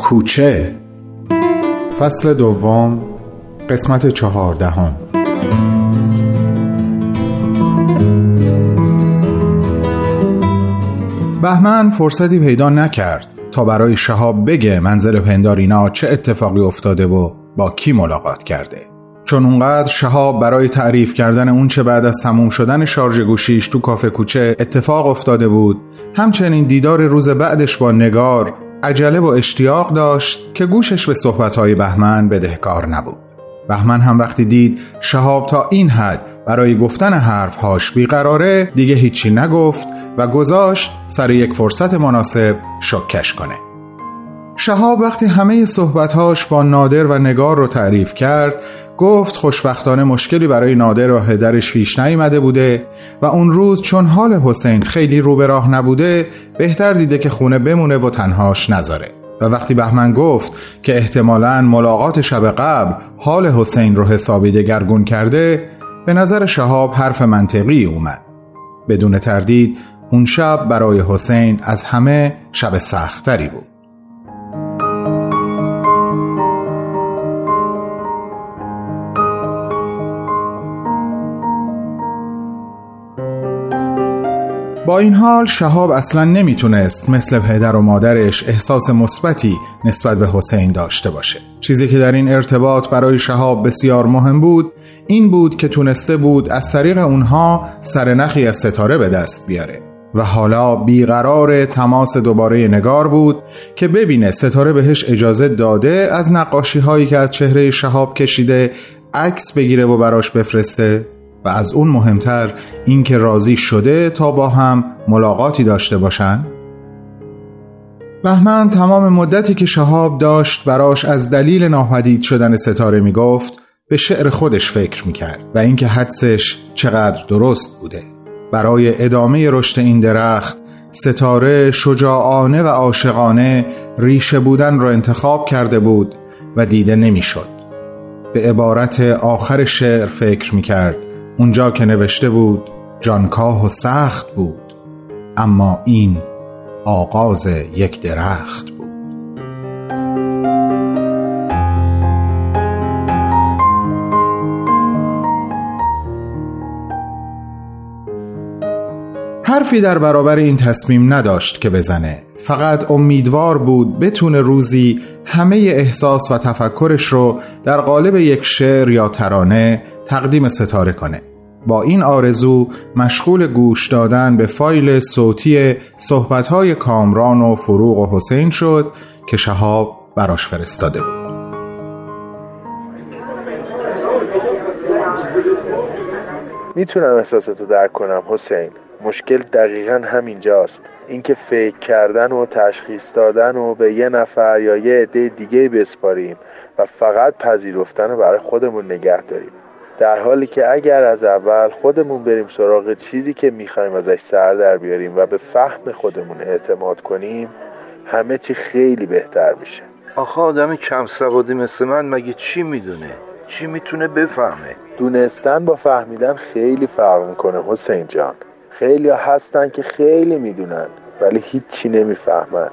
کوچه. فصل دوم قسمت چهاردهم. بهمن فرصتی پیدا نکرد تا برای شهاب بگه منزل پندارینا چه اتفاقی افتاده و با کی ملاقات کرده. چون اونقدر شهاب برای تعریف کردن اون چه بعد از تموم شدن شارژ گوشیش تو کافه کوچه اتفاق افتاده بود همچنین دیدار روز بعدش با نگار عجله و اشتیاق داشت که گوشش به صحبتهای بهمن بدهکار نبود. بهمن هم وقتی دید شهاب تا این حد برای گفتن حرفهاش بیقراره دیگه هیچی نگفت و گذاشت سر یک فرصت مناسب شکش کنه. شهاب وقتی همه صحبتهاش با نادر و نگار رو تعریف کرد گفت خوشبختانه مشکلی برای نادر و هدرش پیش نیامده بوده و اون روز چون حال حسین خیلی رو به راه نبوده بهتر دیده که خونه بمونه و تنهاش نذاره. و وقتی بهمن گفت که احتمالا ملاقات شب قبل حال حسین رو حسابی دگرگون کرده به نظر شهاب حرف منطقی اومد. بدون تردید اون شب برای حسین از همه شب سختری بود. با این حال شهاب اصلا نمی‌تونست مثل پدر و مادرش احساس مثبتی نسبت به حسین داشته باشه. چیزی که در این ارتباط برای شهاب بسیار مهم بود این بود که تونسته بود از طریق اونها سرنخی از ستاره به دست بیاره. و حالا بیقرار تماس دوباره نگار بود که ببینه ستاره بهش اجازه داده از نقاشی هایی که از چهره شهاب کشیده عکس بگیره و براش بفرسته. و از اون مهمتر اینکه راضی شده تا با هم ملاقاتی داشته باشن؟ بهمن تمام مدتی که شهاب داشت براش از دلیل ناپدید شدن ستاره می‌گفت به شعر خودش فکر می‌کرد و اینکه حدسش چقدر درست بوده. برای ادامه رشد این درخت ستاره شجاعانه و عاشقانه ریشه بودن را انتخاب کرده بود و دیده نمی‌شد. به عبارت آخر شعر فکر می‌کرد. اونجا که نوشته بود جانکاه و سخت بود اما این آغاز یک درخت بود. حرفی در برابر این تصمیم نداشت که بزنه. فقط امیدوار بود بتونه روزی همه احساس و تفکرش رو در قالب یک شعر یا ترانه تقدیم ستاره کنه. با این آرزو مشغول گوش دادن به فایل صوتی صحبتهای کامران و فروغ و حسین شد که شهاب براش فرستاده بود. می‌تونم احساستو درک کنم حسین. مشکل دقیقا همینجاست. اینکه فکر کردن و تشخیص دادن و به یه نفر یا یه عده دیگه بسپاریم و فقط پذیرفتن رو برای خودمون نگه داریم. در حالی که اگر از اول خودمون بریم سراغ چیزی که می‌خوایم ازش سر در بیاریم و به فهم خودمون اعتماد کنیم همه چی خیلی بهتر میشه. آخه آدم کم سوادی مثل من مگه چی می‌دونه؟ چی می‌تونه بفهمه؟ دونستن با فهمیدن خیلی فرق می‌کنه حسین جان. خیلی هستن که خیلی می‌دونن ولی هیچی نمی‌فهمن.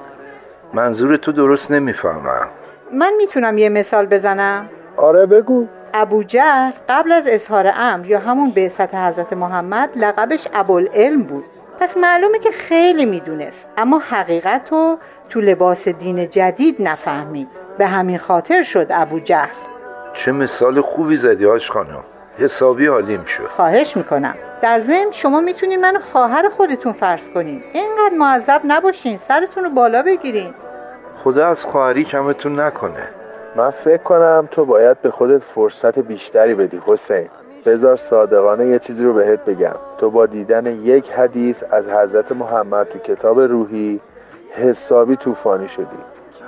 منظور تو درست نمی‌فهمم. من می‌تونم یه مثال بزنم؟ آره بگو. ابو جهل قبل از اظهار امر یا همون بعثت حضرت محمد لقبش ابوالعلم بود. پس معلومه که خیلی می‌دونست. اما حقیقت رو تو لباس دین جدید نفهمید. به همین خاطر شد ابو جهل. چه مثال خوبی زدی هاش خانم. حسابی حالیم شد. خواهش می‌کنم. در ضمن شما می‌تونین منو خواهر خودتون فرض کنین. اینقدر معذب نباشین. سرتون رو بالا بگیرین. خدا از خواهری کمتون نکنه. من فکر کنم تو باید به خودت فرصت بیشتری بدی حسین. بذار صادقانه یه چیزی رو بهت بگم. تو با دیدن یک حدیث از حضرت محمد تو کتاب روحی حسابی طوفانی شدی.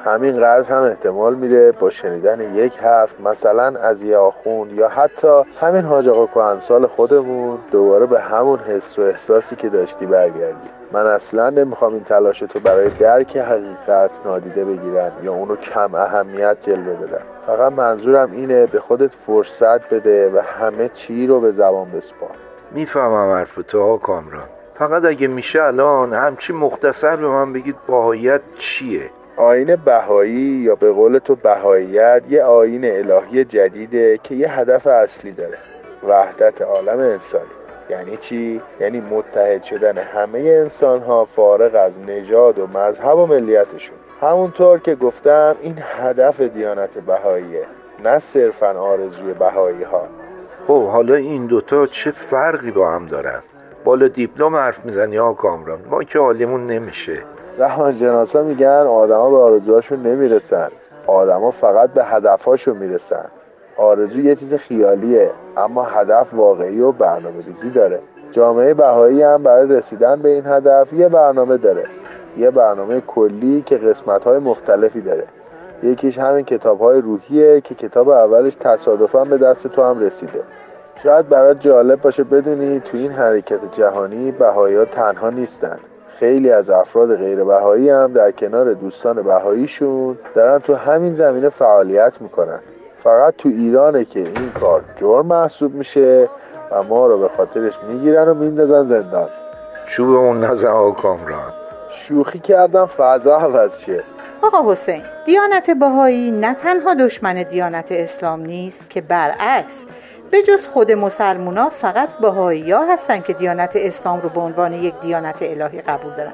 همین قدر هم احتمال میره با شنیدن یک حرف مثلا از یه آخون یا حتی همین حاج آقا کهنسال خودمون دوباره به همون حس و احساسی که داشتی برگردی. من اصلا نمی‌خوام این تلاش تو برای درک حقیقت نادیده بگیرن یا اونو کم اهمیت جلوه بدن فقط منظورم اینه به خودت فرصت بده و همه چی رو به زبان بسپار. می‌فهمم حرف تو ها کامران. فقط اگه میشه الان همچی مختصر به من بگید باهایت چیه؟ آین بهایی یا به قول تو بهاییت یه آین الهی جدیده که یه هدف اصلی داره. وحدت عالم انسانی. یعنی چی؟ یعنی متحد شدن همه انسان ها فارغ از نژاد و مذهب و ملیتشون. همونطور که گفتم این هدف دیانت بهاییه نه صرفا آرزوی بهایی ها خب حالا این دوتا چه فرقی با هم دارن؟ بالا دیپلم حرف می‌زنی ها کامران؟ ما که حالیمون نمیشه. روانشناسا میگن آدما به آرزوهاشون نمی‌رسن. آدما فقط به هدفهاشون می‌رسن. آرزو یه چیز خیالیه اما هدف واقعی و برنامه ریزی داره. جامعه بهایی هم برای رسیدن به این هدف یه برنامه داره. یه برنامه کلی که قسمت های مختلفی داره. یکیش همین کتاب های روحیه که کتاب اولش تصادفا به دست تو هم رسیده. شاید برات جالب باشه بدونی تو این حرکت جهانی بهایی ها تنها نیستن. خیلی از افراد غیر بهایی هم در کنار دوستان بهاییشون دارن تو همین زمینه فعالیت می‌کنن. فقط تو ایرانه که این کار جرم محسوب میشه و ما رو به خاطرش می‌گیرن و میندازن زندان. چوبمون نزن آقا کامران. شوخی کردم فضا عوض شه. آقا حسین دیانت بهایی نه تنها دشمن دیانت اسلام نیست که برعکس به جز خود مسلمونا فقط بهایی ها هستن که دیانت اسلام رو به عنوان یک دیانت الهی قبول دارن.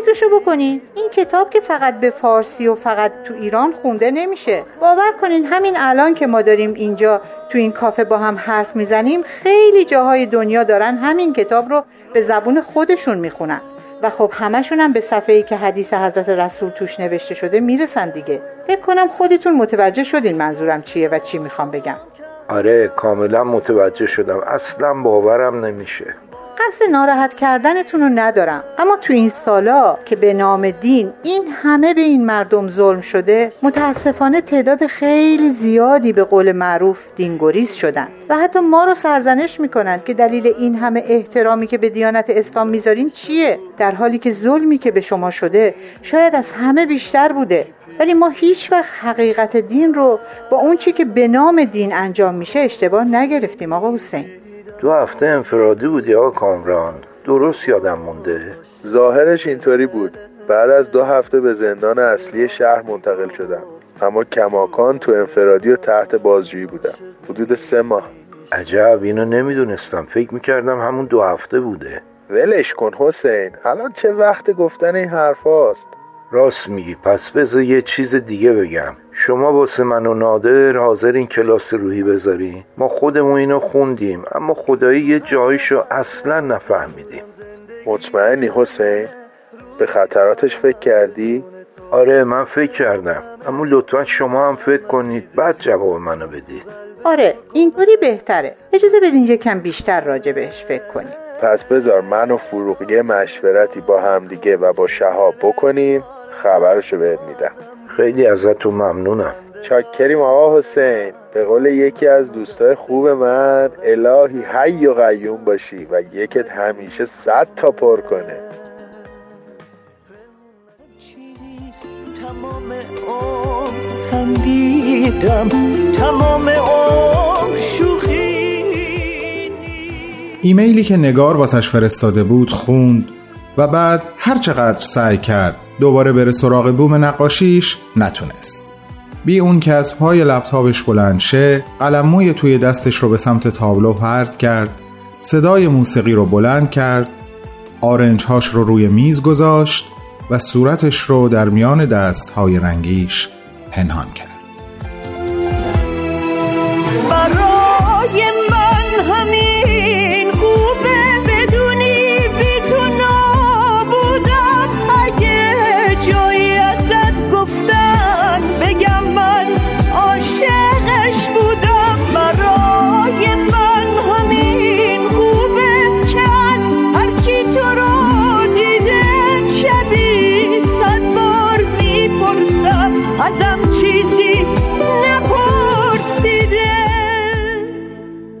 فکرشو بکنین. این کتاب که فقط به فارسی و فقط تو ایران خونده نمیشه. باور کنین همین الان که ما داریم اینجا تو این کافه با هم حرف می‌زنیم خیلی جاهای دنیا دارن همین کتاب رو به زبون خودشون می‌خونن. و خب همشون هم به صفحه ای که حدیث حضرت رسول توش نوشته شده می‌رسن دیگه. فکر کنم خودتون متوجه شدین منظورم چیه و چی می‌خوام بگم. آره کاملا متوجه شدم. اصلا باورم نمیشه. قصد ناراحت کردنتون رو ندارم. اما تو این سالا که به نام دین این همه به این مردم ظلم شده متاسفانه تعداد خیلی زیادی به قول معروف دینگریز شدن. و حتی ما رو سرزنش می‌کنن که دلیل این همه احترامی که به دیانت اسلام می‌ذارین چیه؟ در حالی که ظلمی که به شما شده شاید از همه بیشتر بوده. ولی ما هیچ وقت حقیقت دین رو با اون چی که به نام دین انجام میشه اشتباه نگرفتیم آقا حسین. دو هفته انفرادی بودی آقا کامران؟ درست یادم مونده. ظاهرش اینطوری بود. بعد از دو هفته به زندان اصلی شهر منتقل شدم. اما کماکان تو انفرادی و تحت بازجویی بودم. حدود سه ماه. عجب اینو نمی‌دونستم. فکر می‌کردم همون دو هفته بوده. ولش کن حسین. الان چه وقت گفتن این حرف هاست راست میگی. پس بذار یه چیز دیگه بگم. شما واسه من و نادر حاضر این کلاس روحی بذاری؟ ما خودمون اینو خوندیم اما خدایی یه جایشو اصلا نفهمیدیم. مطمئنی حسین؟ به خطراتش فکر کردی؟ آره من فکر کردم. اما لطفا شما هم فکر کنید. بعد جواب منو بدید. آره اینطوری بهتره. اجازه بدین یکم بیشتر راجع بهش فکر کنیم. پس بذار من و فروغ یه مشورتی با همدیگه و با شهاب بکنیم. خبرشو بهت میدم. خیلی ازتون ممنونم. چاکریم آقا حسین به قول یکی از دوستای خوب من الهی حی و قیوم باشی و یکت همیشه صد تا پر کنه. تمام عمر خندیدم. تمام ایمیلی که نگار واسش فرستاده بود خوند و بعد هر چقدر سعی کرد دوباره بره سراغ بوم نقاشیش نتونست. بی اون که از پای لپتاپش بلند شه قلموی توی دستش رو به سمت تابلو پرت کرد صدای موسیقی رو بلند کرد آرنج هاش رو روی میز گذاشت و صورتش رو در میان دست های رنگیش پنهان کرد.